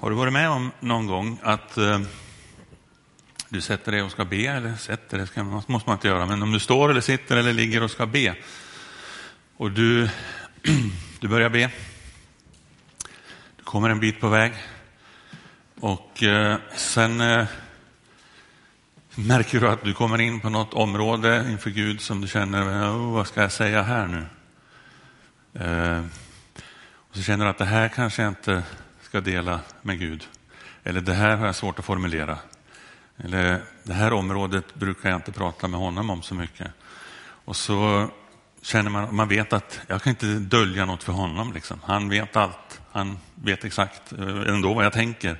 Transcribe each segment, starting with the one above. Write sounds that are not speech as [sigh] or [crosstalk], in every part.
Har du varit med om någon gång att eh, du sätter dig och ska be, eller sätter dig, ska, måste man inte göra, men om du står eller sitter eller ligger och ska be och du, [clears throat] du börjar be, du kommer en bit på väg och eh, sen eh, [laughs] märker du att du kommer in på något område inför Gud som du känner, oh, vad ska jag säga här nu? Eh, och så känner du att det här kanske jag inte ska dela med Gud. Eller det här har jag svårt att formulera. Eller det här området brukar jag inte prata med honom om så mycket. Och så känner man, man vet att jag kan inte dölja något för honom. Liksom. Han vet allt. Han vet exakt eh, ändå vad jag tänker.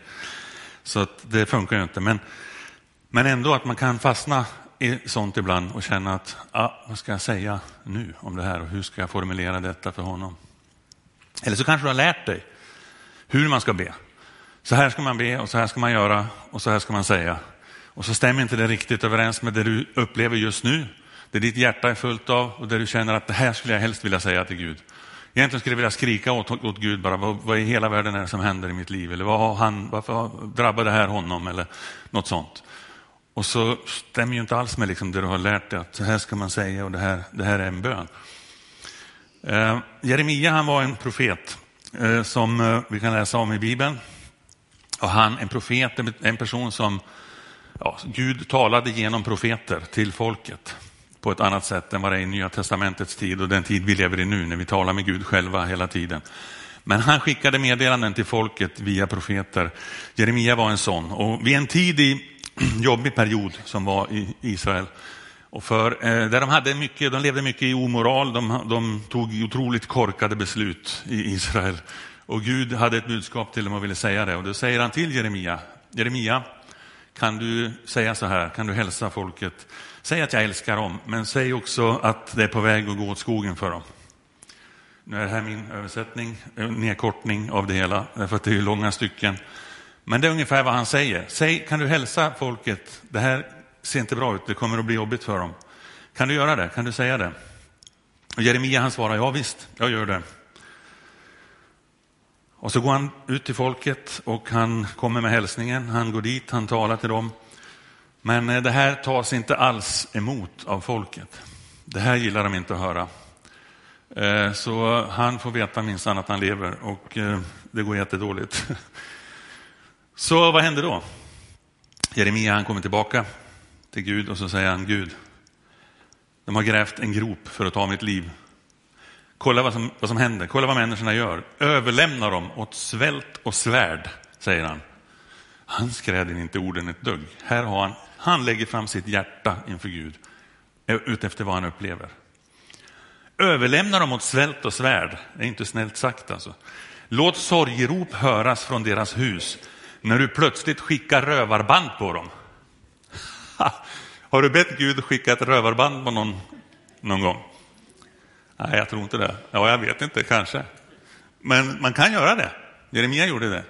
Så att det funkar ju inte. Men, men ändå att man kan fastna i sånt ibland och känna att ah, vad ska jag säga nu om det här och hur ska jag formulera detta för honom? Eller så kanske du har lärt dig hur man ska be. Så här ska man be och så här ska man göra och så här ska man säga. Och så stämmer inte det riktigt överens med det du upplever just nu. Det ditt hjärta är fullt av och det du känner att det här skulle jag helst vilja säga till Gud. Egentligen skulle jag vilja skrika åt, åt Gud bara, vad, vad i hela världen är det som händer i mitt liv? Eller vad har han, varför drabbar det här honom? Eller något sånt. Och så stämmer ju inte alls med liksom det du har lärt dig att så här ska man säga och det här, det här är en bön. Eh, Jeremia han var en profet Eh, som eh, vi kan läsa om i Bibeln. Och han, en profet, en person som ja, Gud talade genom profeter till folket på ett annat sätt än vad det är i Nya Testamentets tid och den tid vi lever i nu när vi talar med Gud själva hela tiden. Men han skickade meddelanden till folket via profeter. Jeremia var en sån och vid en tidig [clears throat] jobbig period som var i Israel och för, eh, där de, hade mycket, de levde mycket i omoral, de, de tog otroligt korkade beslut i Israel. Och Gud hade ett budskap till dem och ville säga det. Och då säger han till Jeremia, Jeremia, kan du säga så här, kan du hälsa folket, säg att jag älskar dem, men säg också att det är på väg att gå åt skogen för dem. Nu är det här min översättning, eh, nedkortning av det hela, för att det är långa stycken. Men det är ungefär vad han säger. Säg, kan du hälsa folket, det här ser inte bra ut, det kommer att bli jobbigt för dem. Kan du göra det? Kan du säga det? Och Jeremia han svarar, ja visst, jag gör det. Och så går han ut till folket och han kommer med hälsningen. Han går dit, han talar till dem. Men eh, det här tas inte alls emot av folket. Det här gillar de inte att höra. Eh, så han får veta minsann att han lever och eh, det går jättedåligt. [laughs] Så vad händer då? Jeremia han kommer tillbaka till Gud och så säger han Gud, de har grävt en grop för att ta mitt liv. Kolla vad som, vad som händer, kolla vad människorna gör. Överlämna dem åt svält och svärd, säger han. Han skräder inte orden ett dugg. Här har han, han lägger fram sitt hjärta inför Gud, eh, utefter vad han upplever. Överlämna dem åt svält och svärd, det är inte snällt sagt alltså. Låt sorgerop höras från deras hus när du plötsligt skickar rövarband på dem. [laughs] Har du bett Gud skicka ett rövarband på någon någon gång? Nej, jag tror inte det. Ja, jag vet inte, kanske. Men man kan göra det. Jeremia gjorde det.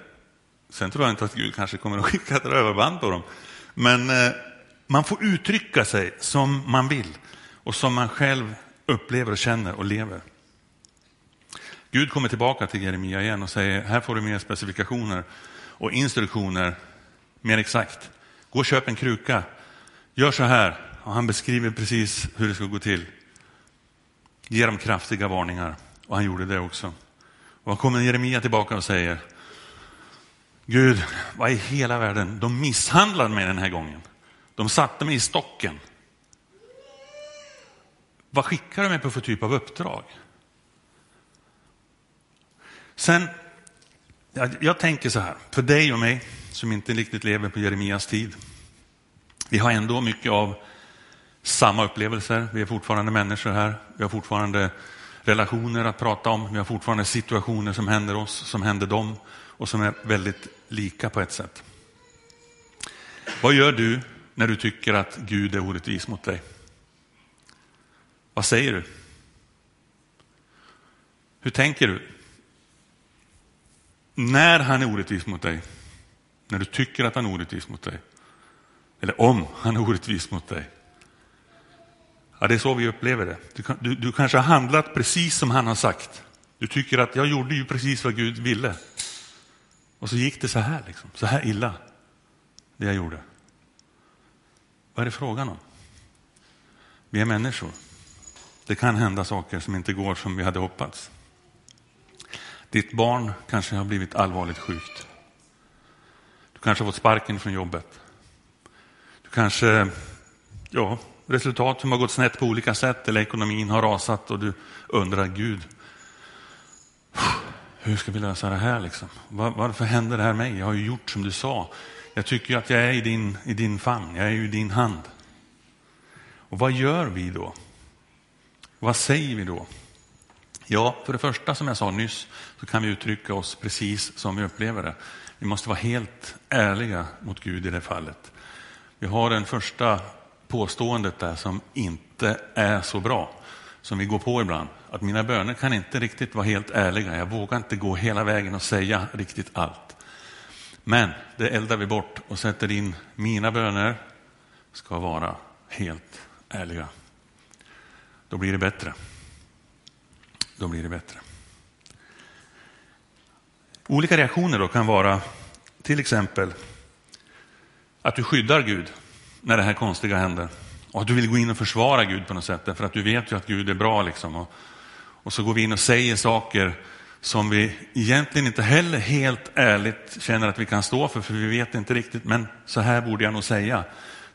Sen tror jag inte att Gud kanske kommer att [laughs] skicka ett rövarband på dem. Men eh, man får uttrycka sig som man vill och som man själv upplever och känner och lever. Gud kommer tillbaka till Jeremia igen och säger, här får du mer specifikationer och instruktioner mer exakt. Gå och köp en kruka. Gör så här. Och han beskriver precis hur det ska gå till. Ge dem kraftiga varningar. Och han gjorde det också. Och kommer Jeremia tillbaka och säger Gud, vad i hela världen, de misshandlade mig den här gången. De satte mig i stocken. Vad skickar du mig på för typ av uppdrag? Sen jag, jag tänker så här, för dig och mig som inte riktigt lever på Jeremias tid. Vi har ändå mycket av samma upplevelser. Vi är fortfarande människor här. Vi har fortfarande relationer att prata om. Vi har fortfarande situationer som händer oss, som händer dem och som är väldigt lika på ett sätt. Vad gör du när du tycker att Gud är orättvis mot dig? Vad säger du? Hur tänker du? när han är orättvis mot dig, när du tycker att han är orättvis mot dig, eller om han är orättvis mot dig. Ja, det är så vi upplever det. Du, du, du kanske har handlat precis som han har sagt. Du tycker att jag gjorde ju precis vad Gud ville. Och så gick det så här, liksom, så här illa, det jag gjorde. Vad är det frågan om? Vi är människor. Det kan hända saker som inte går som vi hade hoppats. Ditt barn kanske har blivit allvarligt sjukt. Du kanske har fått sparken från jobbet. Kanske, ja, resultat som har gått snett på olika sätt eller ekonomin har rasat och du undrar, Gud, hur ska vi lösa det här liksom? Var, varför händer det här mig? Jag har ju gjort som du sa. Jag tycker att jag är i din, i din famn, jag är i din hand. Och vad gör vi då? Vad säger vi då? Ja, för det första som jag sa nyss så kan vi uttrycka oss precis som vi upplever det. Vi måste vara helt ärliga mot Gud i det fallet. Vi har den första påståendet där som inte är så bra, som vi går på ibland. Att mina böner kan inte riktigt vara helt ärliga. Jag vågar inte gå hela vägen och säga riktigt allt. Men det eldar vi bort och sätter in mina böner ska vara helt ärliga. Då blir det bättre. Då blir det bättre. Olika reaktioner då kan vara till exempel att du skyddar Gud när det här konstiga händer. Och att du vill gå in och försvara Gud på något sätt, för att du vet ju att Gud är bra. Liksom. Och, och så går vi in och säger saker som vi egentligen inte heller helt ärligt känner att vi kan stå för, för vi vet inte riktigt, men så här borde jag nog säga.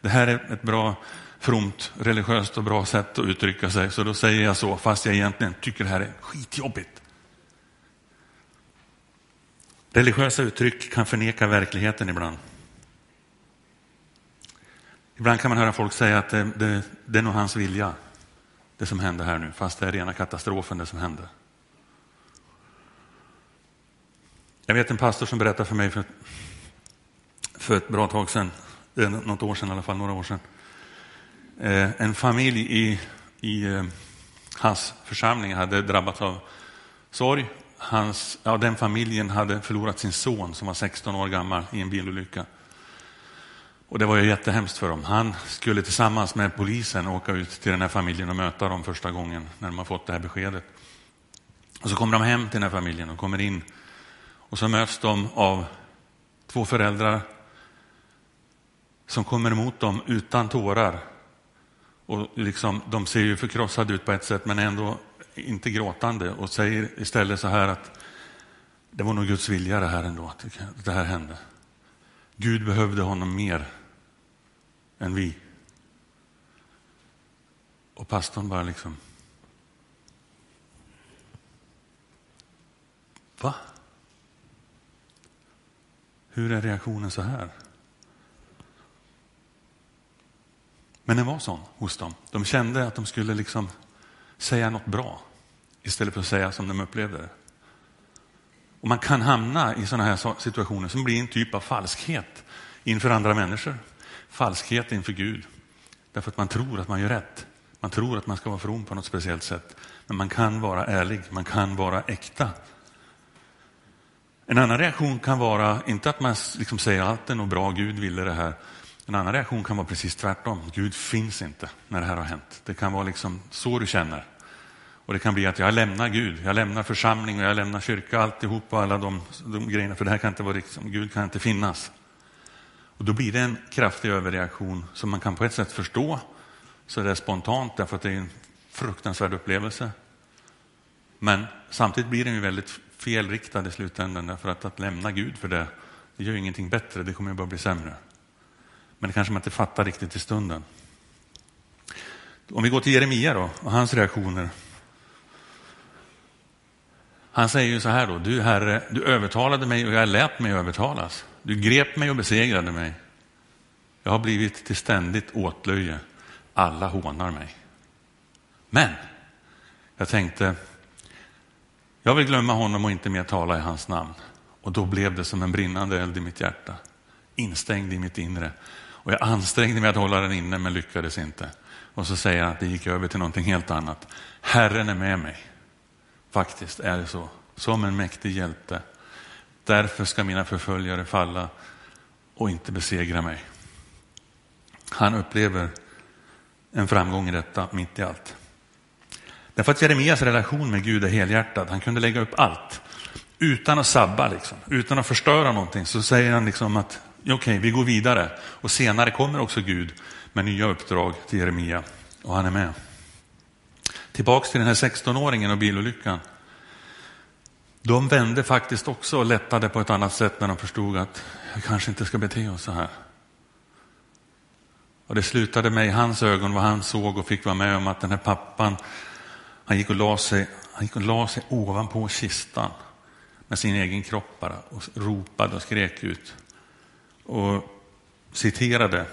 Det här är ett bra, fromt, religiöst och bra sätt att uttrycka sig, så då säger jag så, fast jag egentligen tycker det här är skitjobbigt. Religiösa uttryck kan förneka verkligheten ibland. Ibland kan man höra folk säga att det, det, det är nog hans vilja, det som händer här nu, fast det är rena katastrofen det som händer. Jag vet en pastor som berättade för mig för, för ett bra tag sedan, något år sedan i alla fall, några år sedan. Eh, en familj i, i eh, hans församling hade drabbats av sorg. Hans, ja, den familjen hade förlorat sin son som var 16 år gammal i en bilolycka. Och det var ju jättehemskt för dem. Han skulle tillsammans med polisen åka ut till den här familjen och möta dem första gången när de har fått det här beskedet. Och så kommer de hem till den här familjen och kommer in och så möts de av två föräldrar som kommer emot dem utan tårar. Och liksom, de ser ju förkrossade ut på ett sätt men ändå inte gråtande och säger istället så här att det var nog Guds vilja det här ändå, att det här hände. Gud behövde honom mer än vi. Och pastorn bara liksom... Va? Hur är reaktionen så här? Men den var sån hos dem. De kände att de skulle liksom säga något bra istället för att säga som de upplevde det. Och man kan hamna i sådana här situationer som blir en typ av falskhet inför andra människor. Falskhet inför Gud. Därför att man tror att man gör rätt. Man tror att man ska vara from på något speciellt sätt. Men man kan vara ärlig, man kan vara äkta. En annan reaktion kan vara, inte att man liksom säger allt är nog bra, Gud ville det här. En annan reaktion kan vara precis tvärtom. Gud finns inte när det här har hänt. Det kan vara liksom så du känner. Och det kan bli att jag lämnar Gud, jag lämnar församling och jag lämnar kyrka, alltihop och alla de, de grejerna, för det här kan inte vara liksom, Gud kan inte finnas. Och då blir det en kraftig överreaktion som man kan på ett sätt förstå, så det är spontant därför att det är en fruktansvärd upplevelse. Men samtidigt blir den ju väldigt felriktad i slutändan, därför att att lämna Gud för det, det gör ingenting bättre, det kommer ju bara bli sämre. Men det kanske man inte fattar riktigt i stunden. Om vi går till Jeremia då, och hans reaktioner han säger ju så här då, du Herre, du övertalade mig och jag lät mig övertalas. Du grep mig och besegrade mig. Jag har blivit till ständigt åtlöje. Alla hånar mig. Men jag tänkte, jag vill glömma honom och inte mer tala i hans namn. Och då blev det som en brinnande eld i mitt hjärta, instängd i mitt inre. Och jag ansträngde mig att hålla den inne men lyckades inte. Och så säger han att det gick över till någonting helt annat. Herren är med mig. Faktiskt är det så. Som en mäktig hjälte. Därför ska mina förföljare falla och inte besegra mig. Han upplever en framgång i detta mitt i allt. Därför att Jeremias relation med Gud är helhjärtad. Han kunde lägga upp allt. utan att sabba, liksom, utan att förstöra någonting, så säger han liksom att okej, okay, vi går vidare. Och senare kommer också Gud med nya uppdrag till Jeremia och han är med. Tillbaks till den här 16-åringen och bilolyckan. De vände faktiskt också och lättade på ett annat sätt när de förstod att jag kanske inte ska bete oss så här. Och det slutade med i hans ögon vad han såg och fick vara med om att den här pappan, han gick och la sig, han gick och la sig ovanpå kistan med sin egen kropp bara och ropade och skrek ut. Och citerade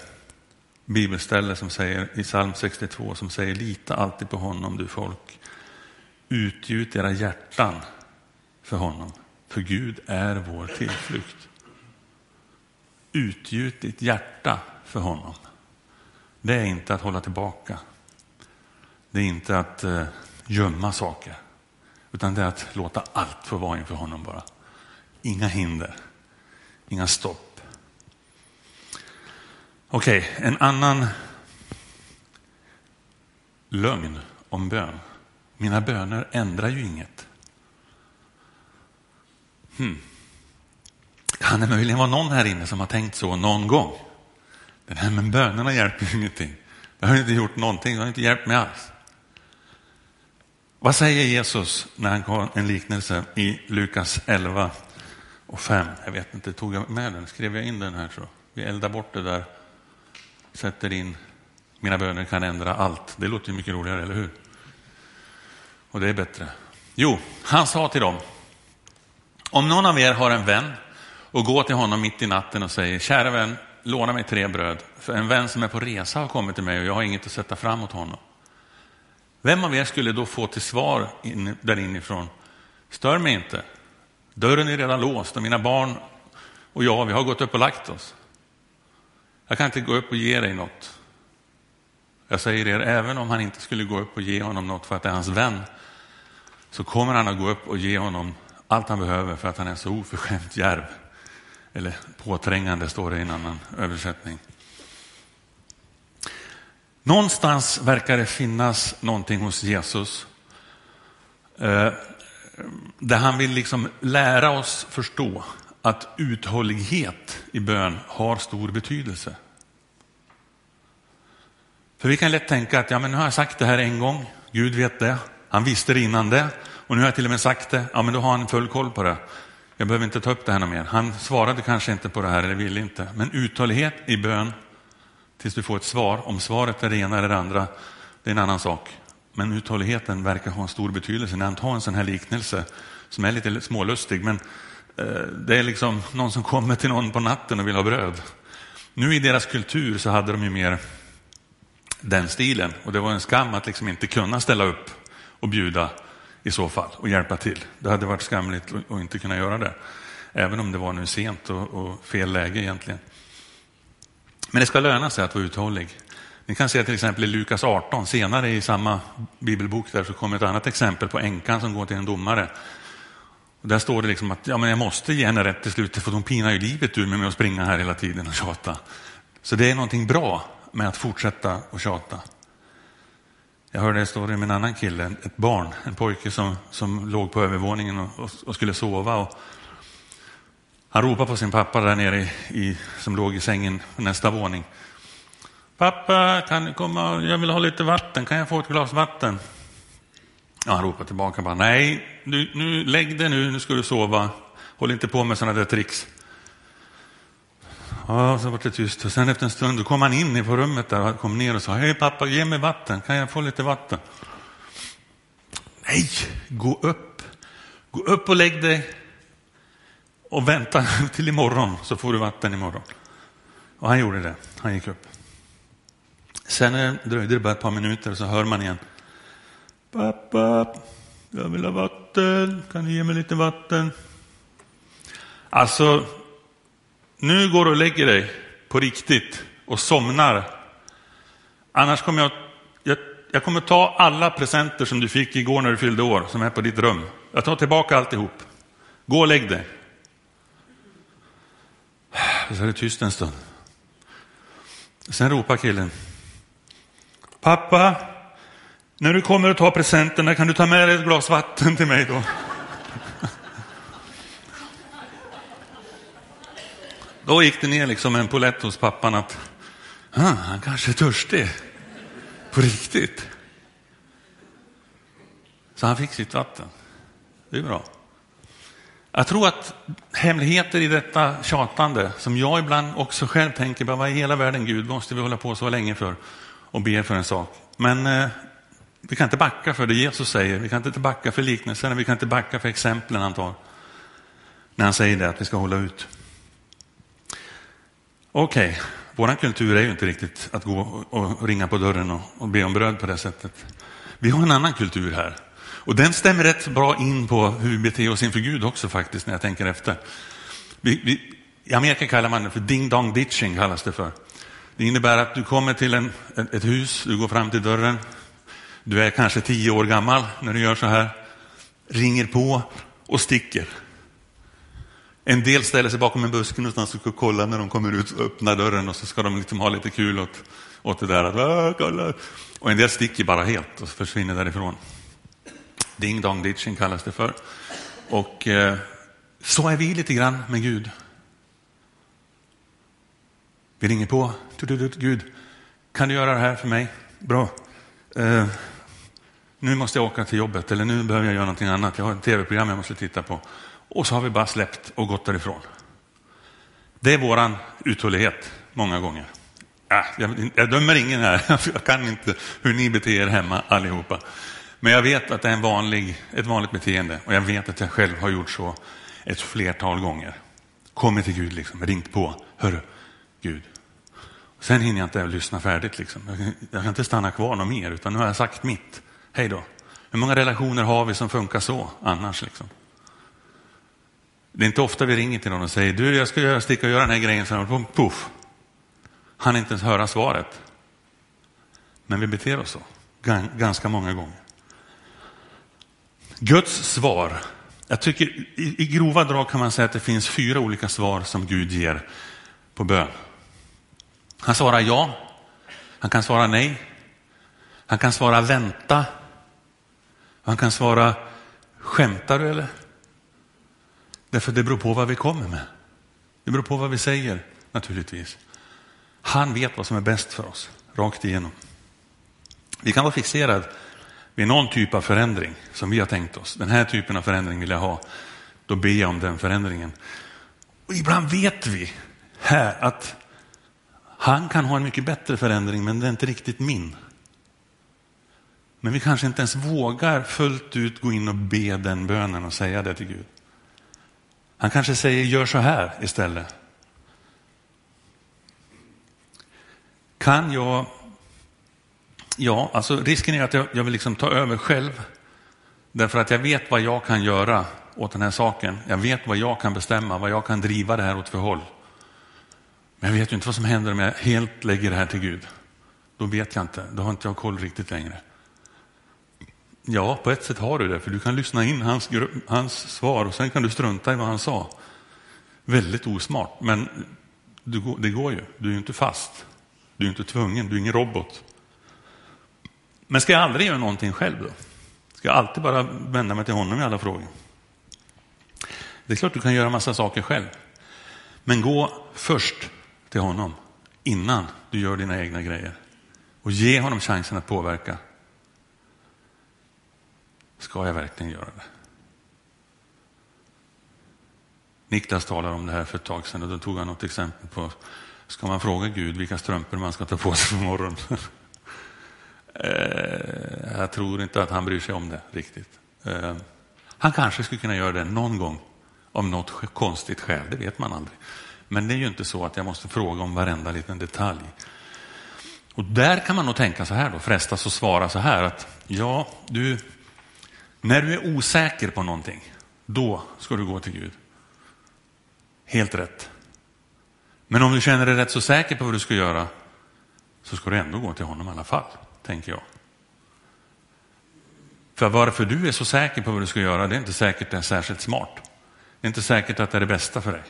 bibelställe som säger i psalm 62 som säger lita alltid på honom du folk. Utgjut era hjärtan för honom, för Gud är vår tillflykt. Utgjut ditt hjärta för honom. Det är inte att hålla tillbaka. Det är inte att eh, gömma saker. Utan det är att låta allt få vara inför honom bara. Inga hinder, inga stopp. Okej, okay, en annan lögn om bön. Mina böner ändrar ju inget. Hmm. Kan det möjligen vara någon här inne som har tänkt så någon gång? Den här med bönerna hjälper ju ingenting. Det har inte gjort någonting, det har inte hjälpt mig alls. Vad säger Jesus när han har en liknelse i Lukas 11 och 5? Jag vet inte, tog jag med den? Skrev jag in den här så? Vi eldar bort det där, sätter in mina böner kan ändra allt. Det låter ju mycket roligare, eller hur? Och det är bättre. Jo, han sa till dem, om någon av er har en vän och går till honom mitt i natten och säger, kära vän, låna mig tre bröd, för en vän som är på resa har kommit till mig och jag har inget att sätta fram åt honom. Vem av er skulle då få till svar in, där inifrån, stör mig inte, dörren är redan låst och mina barn och jag, vi har gått upp och lagt oss. Jag kan inte gå upp och ge dig något. Jag säger er, även om han inte skulle gå upp och ge honom något för att det är hans vän, så kommer han att gå upp och ge honom allt han behöver för att han är så oförskämt djärv. Eller påträngande står det i en annan översättning. Någonstans verkar det finnas någonting hos Jesus eh, där han vill liksom lära oss förstå att uthållighet i bön har stor betydelse. För vi kan lätt tänka att ja, men nu har jag sagt det här en gång, Gud vet det, han visste det innan det och nu har jag till och med sagt det, ja men då har han full koll på det. Jag behöver inte ta upp det här mer. Han svarade kanske inte på det här eller ville inte. Men uthållighet i bön tills du får ett svar. Om svaret är det ena eller det andra, det är en annan sak. Men uthålligheten verkar ha en stor betydelse när han tar en sån här liknelse som är lite smålustig. Men Eh, det är liksom någon som kommer till någon på natten och vill ha bröd. Nu i deras kultur så hade de ju mer den stilen och det var en skam att liksom inte kunna ställa upp och bjuda i så fall och hjälpa till. Det hade varit skamligt att inte kunna göra det. Även om det var nu sent och, och fel läge egentligen. Men det ska löna sig att vara uthållig. Ni kan se till exempel i Lukas 18, senare i samma bibelbok där så kommer ett annat exempel på änkan som går till en domare. Och där står det liksom att ja, men jag måste ge henne rätt till slut för hon pinar ju livet ur mig med att springa här hela tiden och tjata. Så det är någonting bra med att fortsätta och tjata. Jag hörde en story med en annan kille, ett barn, en pojke som, som låg på övervåningen och, och, och skulle sova. Och han ropade på sin pappa där nere i, i, som låg i sängen på nästa våning. Pappa, kan du komma? Jag vill ha lite vatten. Kan jag få ett glas vatten? Ja, han ropade tillbaka bara, nej, du, nu, lägg dig nu, nu ska du sova. Håll inte på med sådana där tricks. Ja, så var det tyst. Och sen efter en stund då kom han in på rummet där och kom ner och sa, hej pappa, ge mig vatten, kan jag få lite vatten? Nej, gå upp. Gå upp och lägg dig och vänta [laughs] till imorgon så får du vatten imorgon. Och han gjorde det, han gick upp. Sen eh, dröjde det bara ett par minuter så hör man igen. Pappa, jag vill ha vatten, kan du ge mig lite vatten? Alltså, nu går du och lägger dig på riktigt och somnar. Annars kommer jag, jag, jag kommer ta alla presenter som du fick igår när du fyllde år, som är på ditt rum. Jag tar tillbaka alltihop. Gå och lägg dig. Så är det tyst en stund. Sen ropar killen. Pappa, när du kommer och tar presenterna kan du ta med dig ett glas vatten till mig då? Då gick det ner liksom en polett hos pappan att ah, han kanske är törstig på riktigt. Så han fick sitt vatten. Det är bra. Jag tror att hemligheter i detta tjatande, som jag ibland också själv tänker, vad i hela världen Gud, måste vi hålla på så länge för och be för en sak? Men eh, vi kan inte backa för det Jesus säger, vi kan inte backa för liknelserna, vi kan inte backa för exemplen han tar. När han säger det, att vi ska hålla ut. Okej, okay. vår kultur är ju inte riktigt att gå och ringa på dörren och, och be om bröd på det sättet. Vi har en annan kultur här. Och den stämmer rätt bra in på hur vi beter oss inför Gud också faktiskt, när jag tänker efter. Vi, vi, I Amerika kallar man det för ding dong ditching, kallas det för. Det innebär att du kommer till en, ett hus, du går fram till dörren, du är kanske tio år gammal när du gör så här, ringer på och sticker. En del ställer sig bakom en buske någonstans och ska kolla när de kommer ut och öppnar dörren och så ska de liksom ha lite kul åt, åt det där. Att, kolla. Och en del sticker bara helt och försvinner därifrån. Ding dong ditching kallas det för. Och eh, så är vi lite grann med Gud. Vi ringer på. Gud, kan du göra det här för mig? Bra. Eh, nu måste jag åka till jobbet eller nu behöver jag göra någonting annat. Jag har ett tv-program jag måste titta på. Och så har vi bara släppt och gått därifrån. Det är våran uthållighet många gånger. Äh, jag, jag dömer ingen här, [laughs] jag kan inte hur ni beter er hemma allihopa. Men jag vet att det är en vanlig, ett vanligt beteende och jag vet att jag själv har gjort så ett flertal gånger. Kommit till Gud, liksom, ringt på. Hörru, Gud. Sen hinner jag inte lyssna färdigt. Liksom. Jag, jag kan inte stanna kvar något mer, utan nu har jag sagt mitt. Hej då. Hur många relationer har vi som funkar så annars? Liksom? Det är inte ofta vi ringer till någon och säger, du jag ska sticka och göra den här grejen, så puff. Han inte ens höra svaret. Men vi beter oss så, ganska många gånger. Guds svar. Jag tycker i, i grova drag kan man säga att det finns fyra olika svar som Gud ger på bön. Han svarar ja. Han kan svara nej. Han kan svara vänta. Han kan svara skämtar du eller? Därför det beror på vad vi kommer med. Det beror på vad vi säger naturligtvis. Han vet vad som är bäst för oss, rakt igenom. Vi kan vara fixerade vid någon typ av förändring som vi har tänkt oss. Den här typen av förändring vill jag ha. Då ber jag om den förändringen. Och ibland vet vi här att han kan ha en mycket bättre förändring, men det är inte riktigt min. Men vi kanske inte ens vågar fullt ut gå in och be den bönen och säga det till Gud. Han kanske säger gör så här istället. Kan jag Ja, alltså risken är att jag, jag vill liksom ta över själv. Därför att jag vet vad jag kan göra åt den här saken. Jag vet vad jag kan bestämma, vad jag kan driva det här åt för håll. Men jag vet ju inte vad som händer om jag helt lägger det här till Gud. Då vet jag inte, då har inte jag koll riktigt längre. Ja, på ett sätt har du det, för du kan lyssna in hans, hans svar och sen kan du strunta i vad han sa. Väldigt osmart, men det går ju. Du är ju inte fast. Du är inte tvungen, du är ingen robot. Men ska jag aldrig göra någonting själv då? Ska jag alltid bara vända mig till honom i alla frågor? Det är klart du kan göra massa saker själv. Men gå först till honom innan du gör dina egna grejer. Och ge honom chansen att påverka. Ska jag verkligen göra det? Niklas talade om det här för ett tag sedan och då tog han något exempel på, ska man fråga Gud vilka strumpor man ska ta på sig på morgonen? [laughs] Eh, jag tror inte att han bryr sig om det riktigt. Eh, han kanske skulle kunna göra det någon gång om något konstigt skäl, det vet man aldrig. Men det är ju inte så att jag måste fråga om varenda liten detalj. Och där kan man nog tänka så här då, frestas att svara så här att ja, du, när du är osäker på någonting, då ska du gå till Gud. Helt rätt. Men om du känner dig rätt så säker på vad du ska göra, så ska du ändå gå till honom i alla fall tänker jag. För varför du är så säker på vad du ska göra, det är inte säkert det är särskilt smart. Det är inte säkert att det är det bästa för dig.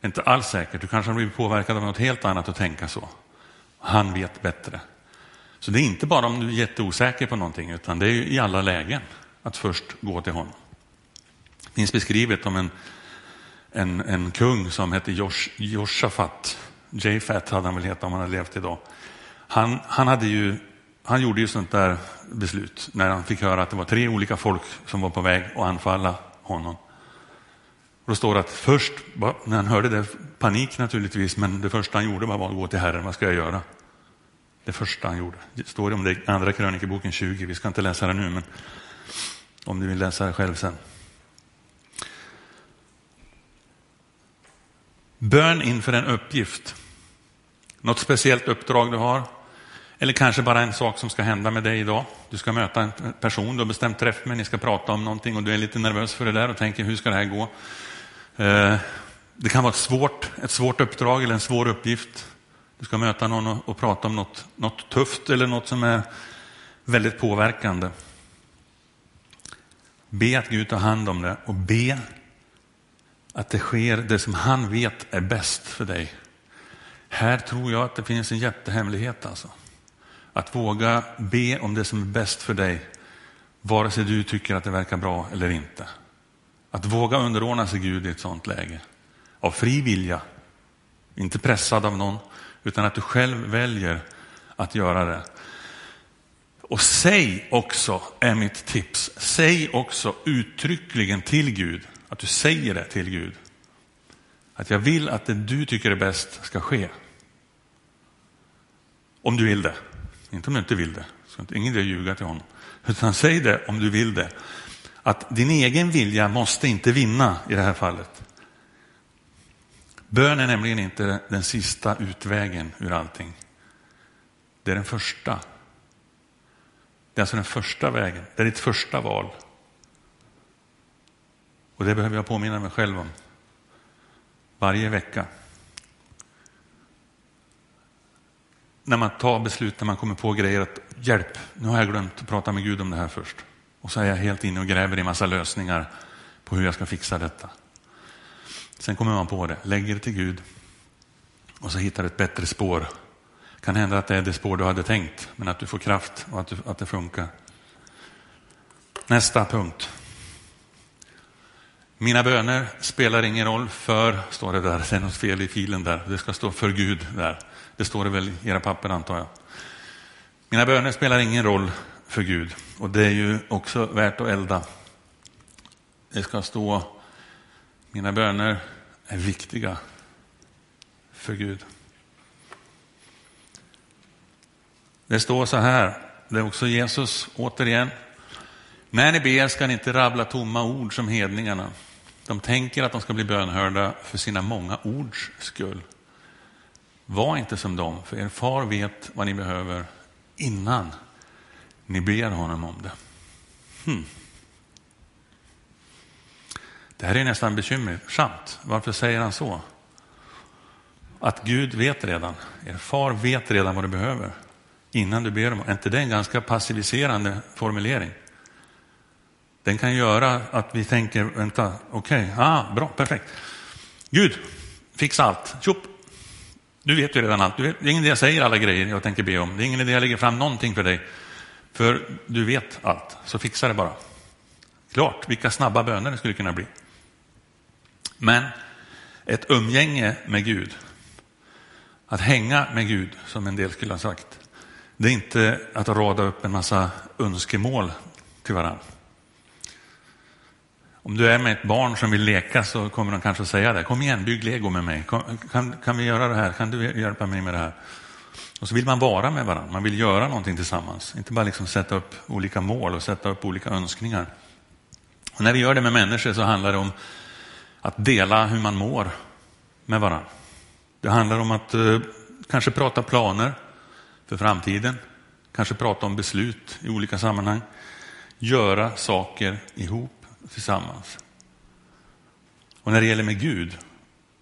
Det är inte alls säkert. Du kanske har blivit påverkad av något helt annat att tänka så. Han vet bättre. Så det är inte bara om du är jätteosäker på någonting, utan det är i alla lägen att först gå till honom. Det finns beskrivet om en en, en kung som hette Josh, Joshafat. Jafat hade han väl hetat om han hade levt idag. Han, han, hade ju, han gjorde ju sånt där beslut när han fick höra att det var tre olika folk som var på väg att anfalla honom. Och då står det att först, när han hörde det, panik naturligtvis, men det första han gjorde var att gå till Herren, vad ska jag göra? Det första han gjorde. Det står om det i andra krönikeboken 20, vi ska inte läsa det nu, men om du vill läsa det själv sen. Bön inför en uppgift. Något speciellt uppdrag du har. Eller kanske bara en sak som ska hända med dig idag. Du ska möta en person, du har bestämt träff med, ni ska prata om någonting och du är lite nervös för det där och tänker hur ska det här gå? Eh, det kan vara ett svårt, ett svårt uppdrag eller en svår uppgift. Du ska möta någon och, och prata om något, något tufft eller något som är väldigt påverkande. Be att Gud tar hand om det och be att det sker det som han vet är bäst för dig. Här tror jag att det finns en jättehemlighet alltså. Att våga be om det som är bäst för dig, vare sig du tycker att det verkar bra eller inte. Att våga underordna sig Gud i ett sådant läge. Av fri vilja, inte pressad av någon, utan att du själv väljer att göra det. Och säg också, är mitt tips, säg också uttryckligen till Gud, att du säger det till Gud. Att jag vill att det du tycker är bäst ska ske. Om du vill det, inte om du inte vill det. Så ingen idé att ljuga till honom. Utan säg det om du vill det. Att din egen vilja måste inte vinna i det här fallet. Bön är nämligen inte den sista utvägen ur allting. Det är den första. Det är alltså den första vägen. Det är ditt första val. Och det behöver jag påminna mig själv om varje vecka. När man tar beslut, när man kommer på grejer att hjälp, nu har jag glömt att prata med Gud om det här först. Och så är jag helt inne och gräver i massa lösningar på hur jag ska fixa detta. Sen kommer man på det, lägger det till Gud och så hittar ett bättre spår kan hända att det är det spår du hade tänkt, men att du får kraft och att, du, att det funkar. Nästa punkt. Mina böner spelar ingen roll för, står det där, det är något fel i filen där, det ska stå för Gud där. Det står det väl i era papper antar jag. Mina böner spelar ingen roll för Gud och det är ju också värt att elda. Det ska stå, mina böner är viktiga för Gud. Det står så här, det är också Jesus återigen. När ni ber ska ni inte rabbla tomma ord som hedningarna. De tänker att de ska bli bönhörda för sina många ords skull. Var inte som dem, för er far vet vad ni behöver innan ni ber honom om det. Hmm. Det här är nästan bekymmersamt. Varför säger han så? Att Gud vet redan. Er far vet redan vad du behöver innan du ber om. Är inte det en ganska passiviserande formulering? Den kan göra att vi tänker, vänta, okej, okay, ah, bra, perfekt. Gud, fixa allt, tjopp. Du vet ju redan allt. Du vet, det är ingen idé jag säger alla grejer jag tänker be om. Det är ingen idé jag lägger fram någonting för dig. För du vet allt, så fixa det bara. Klart, vilka snabba böner det skulle kunna bli. Men ett umgänge med Gud, att hänga med Gud, som en del skulle ha sagt, det är inte att rada upp en massa önskemål till varandra. Om du är med ett barn som vill leka så kommer de kanske säga det. Kom igen, bygg lego med mig. Kan, kan vi göra det här? Kan du hjälpa mig med det här? Och så vill man vara med varandra. Man vill göra någonting tillsammans. Inte bara liksom sätta upp olika mål och sätta upp olika önskningar. Och när vi gör det med människor så handlar det om att dela hur man mår med varandra. Det handlar om att eh, kanske prata planer för framtiden. Kanske prata om beslut i olika sammanhang. Göra saker ihop tillsammans. Och när det gäller med Gud,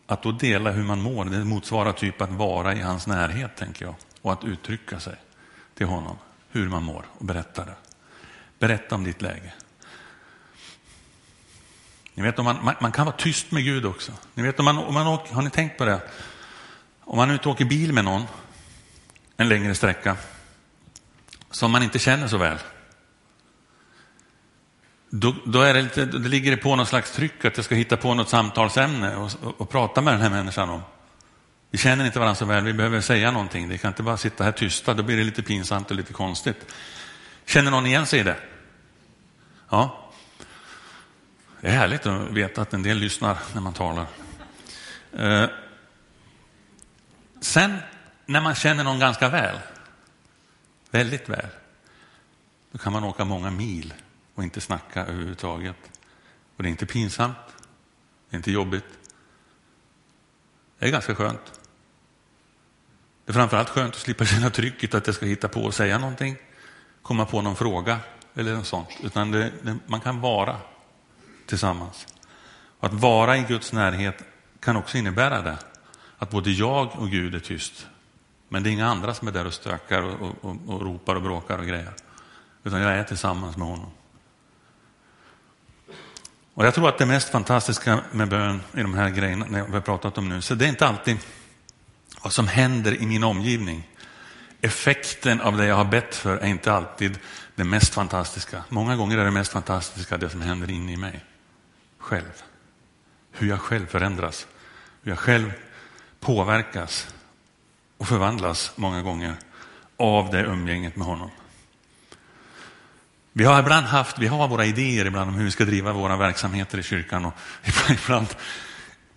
att då dela hur man mår, det motsvarar typ att vara i hans närhet, tänker jag. Och att uttrycka sig till honom, hur man mår och berätta det. Berätta om ditt läge. Ni vet, man, man, man, kan vara tyst med Gud också. Ni vet, om man, om man åker, har ni tänkt på det? Om man nu åker bil med någon en längre sträcka som man inte känner så väl då, då, är det lite, då ligger det på något slags tryck att jag ska hitta på något samtalsämne och, och, och prata med den här människan om. Vi känner inte varandra så väl, vi behöver säga någonting. Vi kan inte bara sitta här tysta, då blir det lite pinsamt och lite konstigt. Känner någon igen sig i det? Ja. Det är härligt att veta att en del lyssnar när man talar. Eh. Sen när man känner någon ganska väl, väldigt väl, då kan man åka många mil och inte snacka överhuvudtaget. Och det är inte pinsamt, det är inte jobbigt. Det är ganska skönt. Det är framförallt skönt att slippa känna trycket att jag ska hitta på och säga någonting, komma på någon fråga eller något sånt. Utan det, det, man kan vara tillsammans. Och att vara i Guds närhet kan också innebära det. Att både jag och Gud är tyst. Men det är inga andra som är där och stökar och, och, och ropar och bråkar och grejer. Utan jag är tillsammans med honom. Och Jag tror att det mest fantastiska med bön i de här grejerna vi har pratat om nu, så det är inte alltid vad som händer i min omgivning. Effekten av det jag har bett för är inte alltid det mest fantastiska. Många gånger är det mest fantastiska det som händer inne i mig själv. Hur jag själv förändras, hur jag själv påverkas och förvandlas många gånger av det umgänget med honom. Vi har ibland haft, vi har våra idéer ibland om hur vi ska driva våra verksamheter i kyrkan och [laughs] ibland,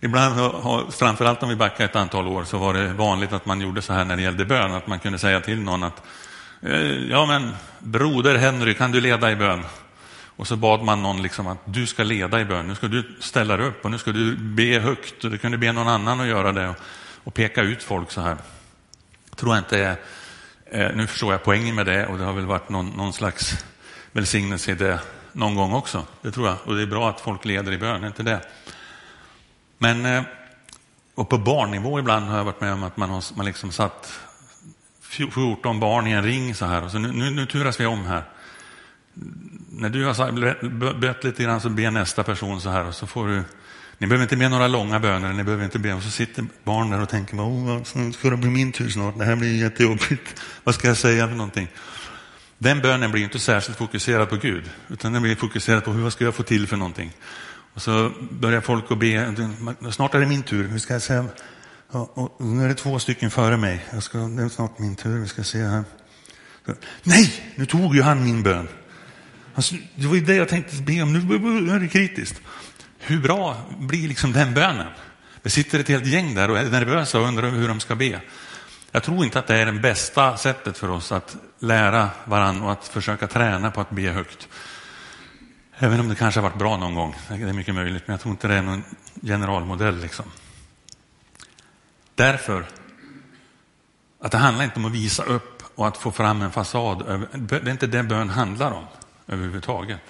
ibland har, framförallt om vi backar ett antal år så var det vanligt att man gjorde så här när det gällde bön, att man kunde säga till någon att eh, ja men broder Henry, kan du leda i bön? Och så bad man någon liksom att du ska leda i bön, nu ska du ställa dig upp och nu ska du be högt och du kunde be någon annan att göra det och, och peka ut folk så här. Tror jag inte är, eh, nu förstår jag poängen med det och det har väl varit någon, någon slags välsignelse i det någon gång också. Det tror jag. Och det är bra att folk leder i bön, inte det? Men eh, och på barnnivå ibland har jag varit med om att man har man liksom satt 14 barn i en ring så här. Och så nu, nu, nu turas vi om här. När du har bett lite grann så ber nästa person så här och så får du ni behöver inte be några långa böner, ni behöver inte be. Och så sitter barn där och tänker, oh, ska det bli min tur snart? Det här blir jättejobbigt. [laughs] Vad ska jag säga för någonting? Den bönen blir inte särskilt fokuserad på Gud, utan den blir fokuserad på hur ska jag få till för någonting. Och så börjar folk att be, snart är det min tur, hur ska jag säga? Ja, och nu är det två stycken före mig, jag ska, det är snart min tur, vi ska se här. Nej, nu tog ju han min bön. Alltså, det var ju det jag tänkte be om, nu är det kritiskt. Hur bra blir liksom den bönen? Det sitter ett helt gäng där och är nervösa och undrar hur de ska be. Jag tror inte att det är det bästa sättet för oss att lära varandra och att försöka träna på att be högt. Även om det kanske har varit bra någon gång, det är mycket möjligt, men jag tror inte det är någon generalmodell. Liksom. Därför att det handlar inte om att visa upp och att få fram en fasad. Det är inte det bön handlar om överhuvudtaget.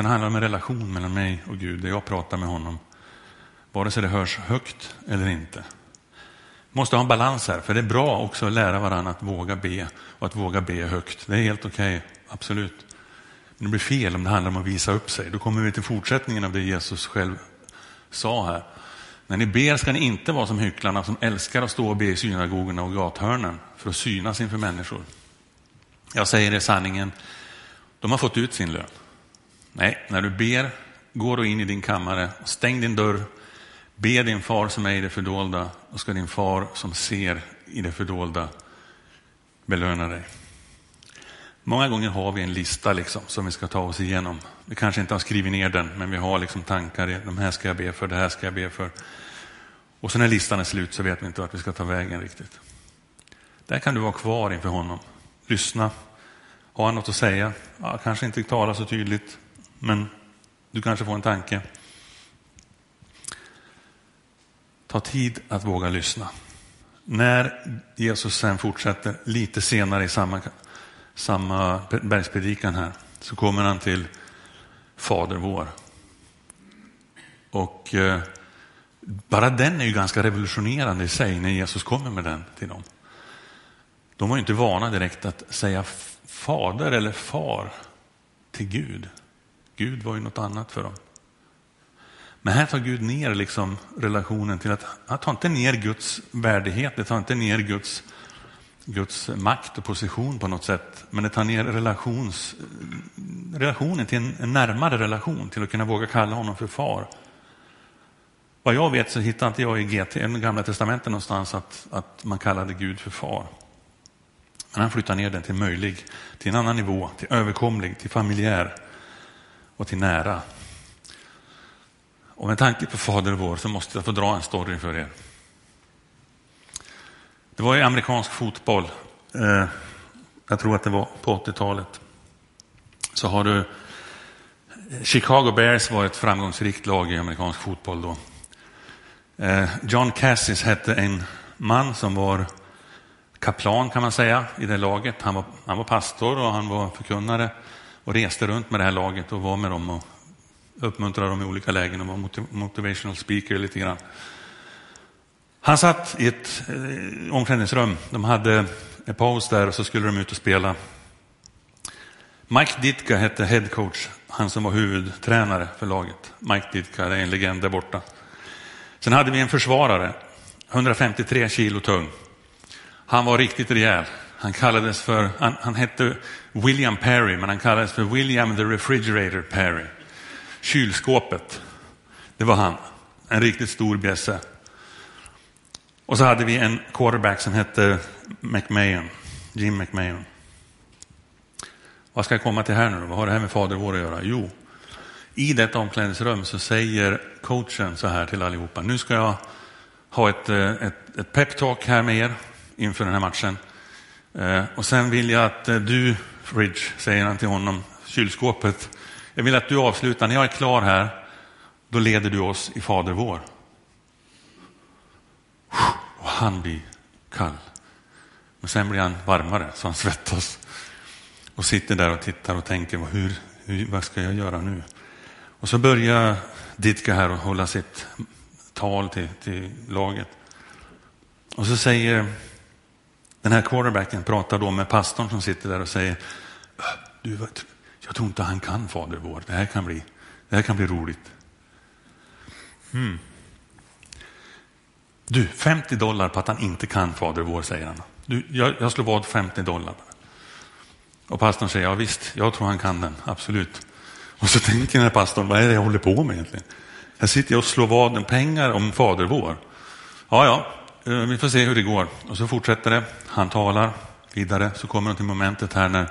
Den handlar om en relation mellan mig och Gud, där jag pratar med honom. Vare sig det hörs högt eller inte måste ha en balans här, för det är bra också att lära varandra att våga be och att våga be högt. Det är helt okej, okay, absolut. Men det blir fel om det handlar om att visa upp sig. Då kommer vi till fortsättningen av det Jesus själv sa här. När ni ber ska ni inte vara som hycklarna som älskar att stå och be i synagogorna och gathörnen för att synas inför människor. Jag säger er sanningen, de har fått ut sin lön. Nej, när du ber, gå då in i din kammare, stäng din dörr Be din far som är i det fördolda och ska din far som ser i det fördolda belöna dig. Många gånger har vi en lista liksom, som vi ska ta oss igenom. Vi kanske inte har skrivit ner den, men vi har liksom tankar. De här ska jag be för, det här ska jag be för. Och så när listan är slut så vet vi inte vart vi ska ta vägen riktigt. Där kan du vara kvar inför honom. Lyssna. Har han något att säga? Ja, kanske inte tala så tydligt, men du kanske får en tanke. Ta tid att våga lyssna. När Jesus sen fortsätter lite senare i samma, samma bergspredikan här så kommer han till Fader vår. Och eh, bara den är ju ganska revolutionerande i sig när Jesus kommer med den till dem. De var ju inte vana direkt att säga fader eller far till Gud. Gud var ju något annat för dem. Men här tar Gud ner liksom relationen till att han tar inte ner Guds värdighet, det tar inte ner Guds, Guds makt och position på något sätt, men det tar ner relations, relationen till en, en närmare relation, till att kunna våga kalla honom för far. Vad jag vet så hittar inte jag i GT, i Gamla Testamentet någonstans att, att man kallade Gud för far. Men han flyttar ner den till möjlig, till en annan nivå, till överkomlig, till familjär och till nära. Och med tanke på Fader vår så måste jag få dra en story för er. Det var i amerikansk fotboll, eh, jag tror att det var på 80-talet, så har du eh, Chicago Bears var ett framgångsrikt lag i amerikansk fotboll då. Eh, John Cassis hette en man som var kaplan kan man säga i det laget. Han var, han var pastor och han var förkunnare och reste runt med det här laget och var med dem och uppmuntrade dem i olika lägen och var motivational speaker lite grann. Han satt i ett eh, omklädningsrum. De hade en paus där och så skulle de ut och spela. Mike Ditka hette head coach, han som var huvudtränare för laget. Mike Ditka är en legend där borta. Sen hade vi en försvarare, 153 kilo tung. Han var riktigt rejäl. Han kallades för, han, han hette William Perry, men han kallades för William the Refrigerator Perry. Kylskåpet, det var han. En riktigt stor bjässe. Och så hade vi en quarterback som hette McMahon, Jim McMahon. Vad ska jag komma till här nu då? Vad har det här med Fader vår att göra? Jo, i detta omklädningsrum så säger coachen så här till allihopa. Nu ska jag ha ett, eh, ett, ett peptalk här med er inför den här matchen. Eh, och sen vill jag att eh, du, Fridge, säger han till honom, kylskåpet. Jag vill att du avslutar, när jag är klar här, då leder du oss i Fader vår. Och han blir kall. Men sen blir han varmare, så han svettas. Och sitter där och tittar och tänker, hur, hur, vad ska jag göra nu? Och så börjar Ditka här och hålla sitt tal till, till laget. Och så säger den här quarterbacken, pratar då med pastorn som sitter där och säger, du, jag tror inte han kan Fader vår, det här kan bli, det här kan bli roligt. Mm. Du, 50 dollar på att han inte kan Fader vår, säger han. Du, jag, jag slår vad 50 dollar. Och pastorn säger, ja visst, jag tror han kan den, absolut. Och så tänker den här pastorn, vad är det jag håller på med egentligen? Här sitter jag och slår vad pengar om Fader vår. Ja, ja, Eh, vi får se hur det går. Och så fortsätter det. Han talar vidare. Så kommer de till momentet här när,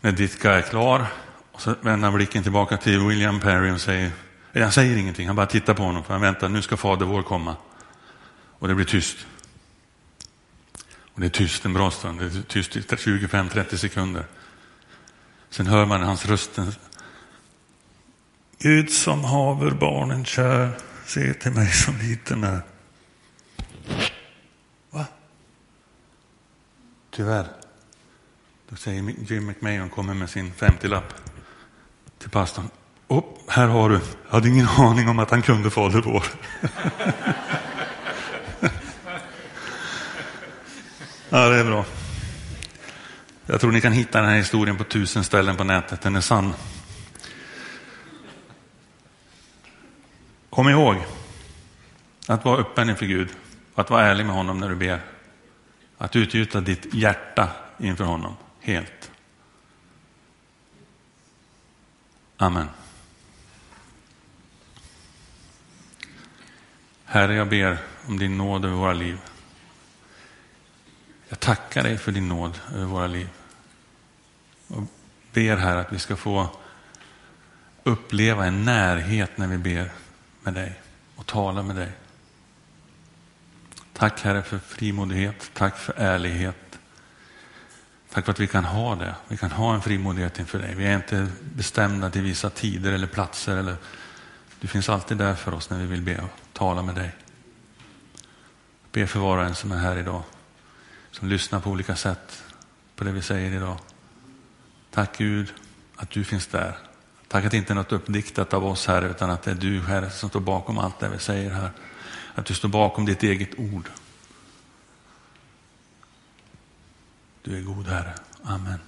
när Ditka är klar. Och så vänder han blicken tillbaka till William Perry och säger, eh, han säger ingenting, han bara tittar på honom för han väntar, nu ska Fader vår komma. Och det blir tyst. Och det är tyst en bra stund, det är tyst i 25-30 sekunder. Sen hör man hans röst. Gud som haver barnen kär, se till mig som liten är. Va? Tyvärr. Då säger Jim McMahon, kommer med sin 50-lapp till pastorn. Oh, här har du. Jag hade ingen aning om att han kunde Fader vår. [laughs] Ja, det är bra. Jag tror ni kan hitta den här historien på tusen ställen på nätet. Den är sann. Kom ihåg att vara öppen inför Gud. Att vara ärlig med honom när du ber. Att utgjuta ditt hjärta inför honom helt. Amen. Herre, jag ber om din nåd över våra liv. Jag tackar dig för din nåd över våra liv. Och ber här att vi ska få uppleva en närhet när vi ber med dig och talar med dig. Tack Herre för frimodighet, tack för ärlighet. Tack för att vi kan ha det. Vi kan ha en frimodighet inför dig. Vi är inte bestämda till vissa tider eller platser. Eller... Du finns alltid där för oss när vi vill be och tala med dig. Be för var och en som är här idag som lyssnar på olika sätt på det vi säger idag. Tack Gud att du finns där. Tack att det inte är något uppdiktat av oss här utan att det är du Herre som står bakom allt det vi säger här. Att du står bakom ditt eget ord. Du är god Herre. Amen.